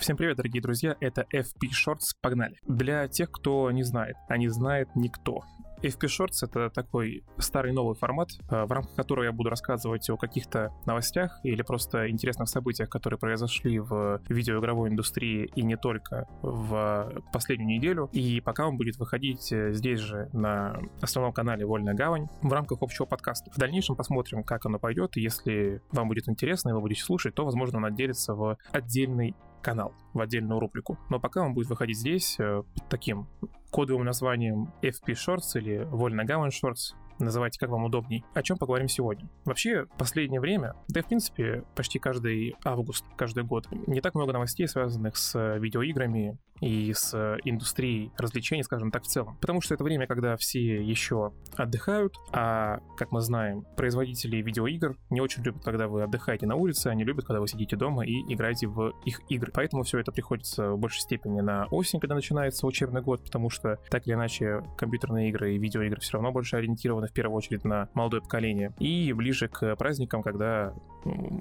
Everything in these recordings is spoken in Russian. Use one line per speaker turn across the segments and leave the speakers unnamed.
Всем привет, дорогие друзья, это FP Shorts, погнали. Для тех, кто не знает, а не знает никто. FP Shorts — это такой старый новый формат, э, в рамках которого я буду рассказывать о каких-то новостях или просто интересных событиях, которые произошли в видеоигровой индустрии и не только в последнюю неделю. И пока он будет выходить э, здесь же на основном канале «Вольная гавань» в рамках общего подкаста. В дальнейшем посмотрим, как оно пойдет, если вам будет интересно и вы будете слушать, то, возможно, он отделится в отдельный канал в отдельную рубрику. Но пока он будет выходить здесь э, под таким кодовым названием FP Shorts или Вольно Гавань Shorts, называйте как вам удобней. О чем поговорим сегодня? Вообще, последнее время, да и в принципе почти каждый август, каждый год, не так много новостей, связанных с видеоиграми и с индустрией развлечений, скажем так, в целом. Потому что это время, когда все еще отдыхают, а, как мы знаем, производители видеоигр не очень любят, когда вы отдыхаете на улице, они любят, когда вы сидите дома и играете в их игры. Поэтому все это приходится в большей степени на осень, когда начинается учебный год, потому что так или иначе компьютерные игры и видеоигры все равно больше ориентированы в первую очередь на молодое поколение. И ближе к праздникам, когда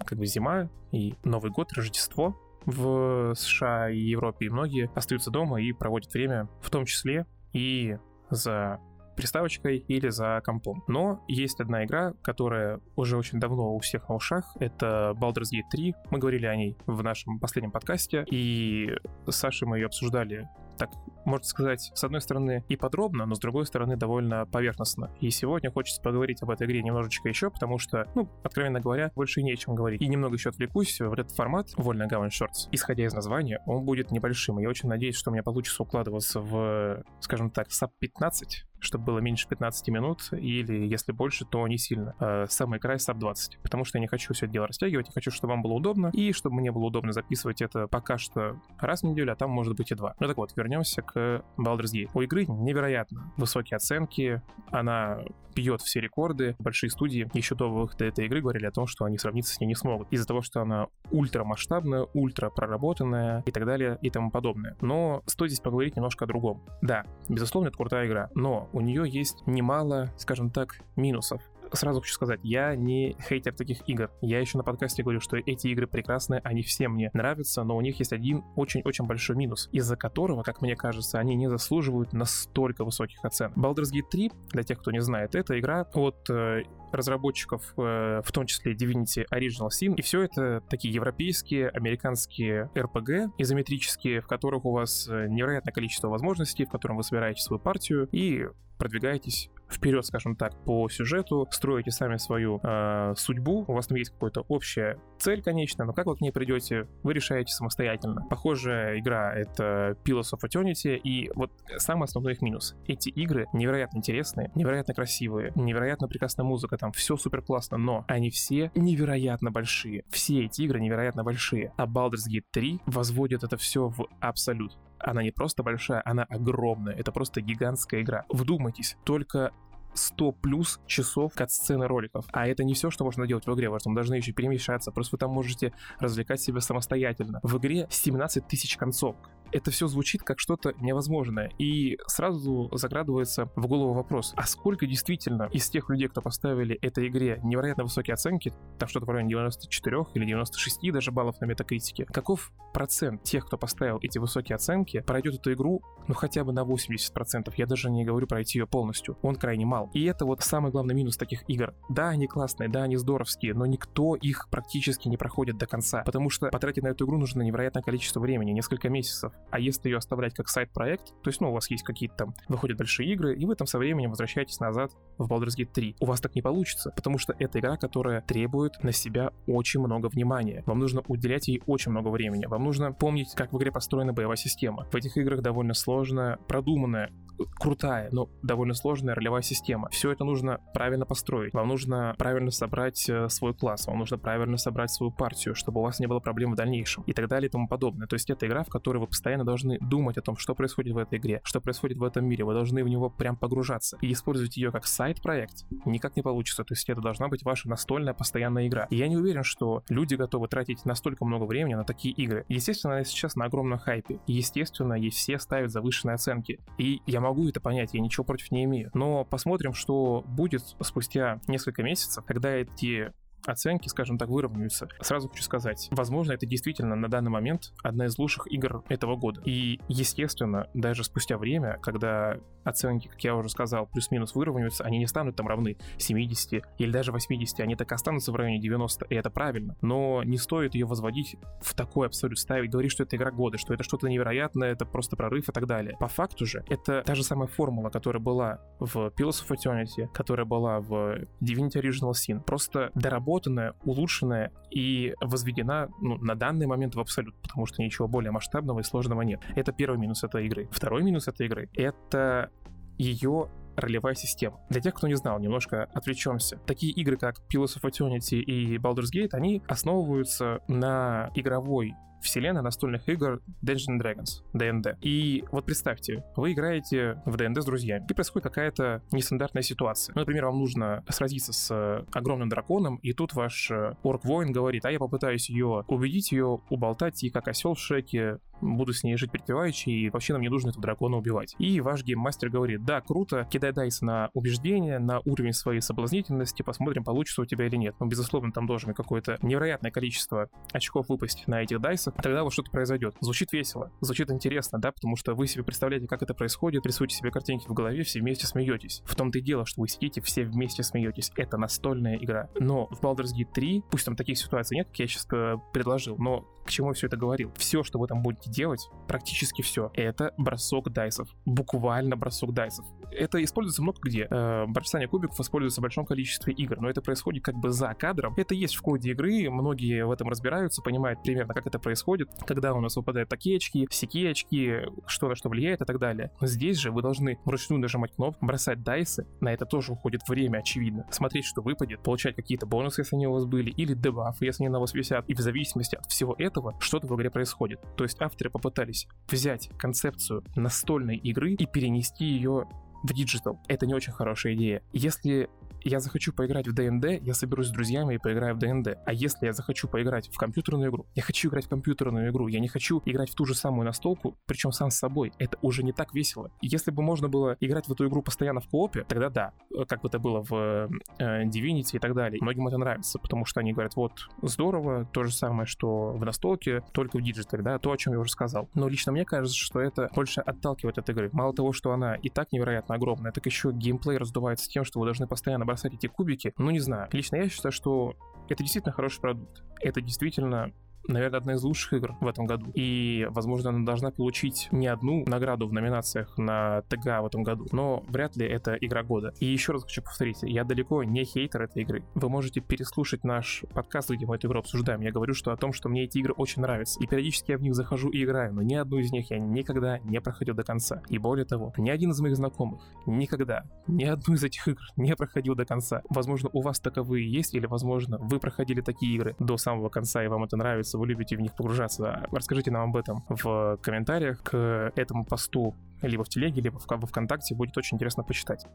как бы зима и Новый год, Рождество, в США и Европе, и многие остаются дома и проводят время, в том числе и за приставочкой или за компом. Но есть одна игра, которая уже очень давно у всех на ушах. Это Baldur's Gate 3. Мы говорили о ней в нашем последнем подкасте. И с Сашей мы ее обсуждали так, можно сказать, с одной стороны и подробно, но с другой стороны довольно поверхностно. И сегодня хочется поговорить об этой игре немножечко еще, потому что, ну, откровенно говоря, больше не о чем говорить. И немного еще отвлекусь в этот формат «Вольная гавань шортс». Исходя из названия, он будет небольшим. Я очень надеюсь, что у меня получится укладываться в, скажем так, SAP 15, чтобы было меньше 15 минут, или если больше, то не сильно. Э, самый край SAP 20, потому что я не хочу все это дело растягивать, я хочу, чтобы вам было удобно, и чтобы мне было удобно записывать это пока что раз в неделю, а там может быть и два. Ну так вот, вернемся к Baldur's Gate. У игры невероятно высокие оценки, она бьет все рекорды. Большие студии еще до выхода этой игры говорили о том, что они сравниться с ней не смогут. Из-за того, что она ультра масштабная, ультра проработанная и так далее и тому подобное. Но стоит здесь поговорить немножко о другом. Да, безусловно, это крутая игра, но у нее есть немало, скажем так, минусов сразу хочу сказать, я не хейтер таких игр. Я еще на подкасте говорю, что эти игры прекрасные, они все мне нравятся, но у них есть один очень-очень большой минус, из-за которого, как мне кажется, они не заслуживают настолько высоких оценок. Baldur's Gate 3, для тех, кто не знает, это игра от э, разработчиков, э, в том числе Divinity Original Sin. И все это такие европейские, американские RPG изометрические, в которых у вас э, невероятное количество возможностей, в котором вы собираете свою партию и продвигаетесь вперед, скажем так, по сюжету, строите сами свою э, судьбу, у вас там есть какая-то общая цель, конечно, но как вы к ней придете, вы решаете самостоятельно. Похожая игра — это Pillars of Eternity, и вот самый основной их минус. Эти игры невероятно интересные, невероятно красивые, невероятно прекрасная музыка, там все супер классно, но они все невероятно большие. Все эти игры невероятно большие. А Baldur's Gate 3 возводит это все в абсолют. Она не просто большая, она огромная. Это просто гигантская игра. Вдумайтесь, только 100 плюс часов кат-сцены роликов. А это не все, что можно делать в игре, вы там должны еще перемещаться, просто вы там можете развлекать себя самостоятельно. В игре 17 тысяч концовок это все звучит как что-то невозможное. И сразу заградывается в голову вопрос, а сколько действительно из тех людей, кто поставили этой игре невероятно высокие оценки, там что-то в районе 94 или 96 даже баллов на метакритике, каков процент тех, кто поставил эти высокие оценки, пройдет эту игру, ну хотя бы на 80%, я даже не говорю пройти ее полностью, он крайне мал. И это вот самый главный минус таких игр. Да, они классные, да, они здоровские, но никто их практически не проходит до конца, потому что потратить на эту игру нужно невероятное количество времени, несколько месяцев. А если ее оставлять как сайт-проект, то есть, ну, у вас есть какие-то там, выходят большие игры, и вы там со временем возвращаетесь назад в Baldur's Gate 3. У вас так не получится, потому что это игра, которая требует на себя очень много внимания. Вам нужно уделять ей очень много времени. Вам нужно помнить, как в игре построена боевая система. В этих играх довольно сложная, продуманная, крутая, но довольно сложная ролевая система. Все это нужно правильно построить. Вам нужно правильно собрать э, свой класс, вам нужно правильно собрать свою партию, чтобы у вас не было проблем в дальнейшем и так далее и тому подобное. То есть это игра, в которой вы постоянно должны думать о том, что происходит в этой игре, что происходит в этом мире. Вы должны в него прям погружаться. И использовать ее как сайт-проект никак не получится. То есть это должна быть ваша настольная постоянная игра. И я не уверен, что люди готовы тратить настолько много времени на такие игры. Естественно, она сейчас на огромном хайпе. Естественно, ей все ставят завышенные оценки. И я могу это понять, я ничего против не имею. Но посмотрим, что будет спустя несколько месяцев, когда эти оценки, скажем так, выровняются. Сразу хочу сказать, возможно, это действительно на данный момент одна из лучших игр этого года. И, естественно, даже спустя время, когда оценки, как я уже сказал, плюс-минус выровняются, они не станут там равны 70 или даже 80, они так останутся в районе 90, и это правильно. Но не стоит ее возводить в такой абсолют, ставить, говорить, что это игра года, что это что-то невероятное, это просто прорыв и так далее. По факту же, это та же самая формула, которая была в Pillars of Eternity, которая была в Divinity Original Sin, просто доработанная, улучшенная и возведена ну, на данный момент в абсолют, потому что ничего более масштабного и сложного нет. Это первый минус этой игры. Второй минус этой игры — это ее ролевая система. Для тех, кто не знал, немножко отвлечемся. Такие игры, как Pillars of Eternity и Baldur's Gate, они основываются на игровой вселенной настольных игр Dungeons Dragons, D&D. И вот представьте, вы играете в D&D с друзьями, и происходит какая-то нестандартная ситуация. Ну, например, вам нужно сразиться с огромным драконом, и тут ваш э, орк-воин говорит, а я попытаюсь ее убедить, ее уболтать, и как осел в шеке буду с ней жить припеваючи, и вообще нам не нужно этого дракона убивать. И ваш гейммастер говорит, да, круто, кидай дайс на убеждение, на уровень своей соблазнительности, посмотрим, получится у тебя или нет. Ну, безусловно, там должен какое-то невероятное количество очков выпасть на этих дайсах, а тогда вот что-то произойдет. Звучит весело, звучит интересно, да, потому что вы себе представляете, как это происходит, рисуете себе картинки в голове, все вместе смеетесь. В том-то и дело, что вы сидите, все вместе смеетесь. Это настольная игра. Но в Baldur's Gate 3, пусть там таких ситуаций нет, как я сейчас э, предложил, но к чему я все это говорил? Все, что вы там будете делать, практически все, это бросок дайсов. Буквально бросок дайсов. Это используется много где. Э, бросание кубиков используется в большом количестве игр, но это происходит как бы за кадром. Это есть в коде игры, многие в этом разбираются, понимают примерно, как это происходит, когда у нас выпадают такие очки, всякие очки, что на что влияет и так далее. Но здесь же вы должны вручную нажимать кнопку, бросать дайсы, на это тоже уходит время, очевидно. Смотреть, что выпадет, получать какие-то бонусы, если они у вас были, или дебафы, если они на вас висят. И в зависимости от всего этого что-то в игре происходит. То есть авторы попытались взять концепцию настольной игры и перенести ее в digital. Это не очень хорошая идея. Если я захочу поиграть в DnD, я соберусь с друзьями и поиграю в DnD. А если я захочу поиграть в компьютерную игру, я хочу играть в компьютерную игру, я не хочу играть в ту же самую настолку, причем сам с собой. Это уже не так весело. Если бы можно было играть в эту игру постоянно в коопе, тогда да, как бы это было в э, Divinity и так далее. Многим это нравится, потому что они говорят, вот, здорово, то же самое, что в настолке, только в диджитале, да, то, о чем я уже сказал. Но лично мне кажется, что это больше отталкивает от игры. Мало того, что она и так невероятно огромная, так еще геймплей раздувается тем, что вы должны постоянно бросать эти кубики. Ну, не знаю. Лично я считаю, что это действительно хороший продукт. Это действительно наверное, одна из лучших игр в этом году. И, возможно, она должна получить не одну награду в номинациях на ТГ в этом году, но вряд ли это игра года. И еще раз хочу повторить, я далеко не хейтер этой игры. Вы можете переслушать наш подкаст, где мы эту игру обсуждаем. Я говорю, что о том, что мне эти игры очень нравятся. И периодически я в них захожу и играю, но ни одну из них я никогда не проходил до конца. И более того, ни один из моих знакомых никогда ни одну из этих игр не проходил до конца. Возможно, у вас таковые есть, или, возможно, вы проходили такие игры до самого конца, и вам это нравится, вы любите в них погружаться, расскажите нам об этом в комментариях к этому посту либо в телеге, либо в, ВКонтакте. Будет очень интересно почитать.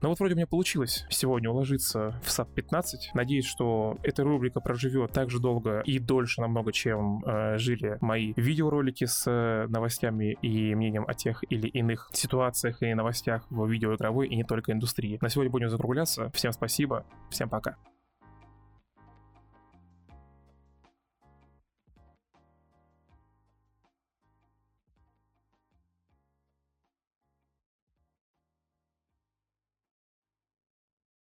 Ну вот вроде у меня получилось сегодня уложиться в sub 15. Надеюсь, что эта рубрика проживет так же долго и дольше намного, чем э, жили мои видеоролики с э, новостями и мнением о тех или иных ситуациях и новостях в видеоигровой и не только индустрии. На сегодня будем закругляться. Всем спасибо, всем пока.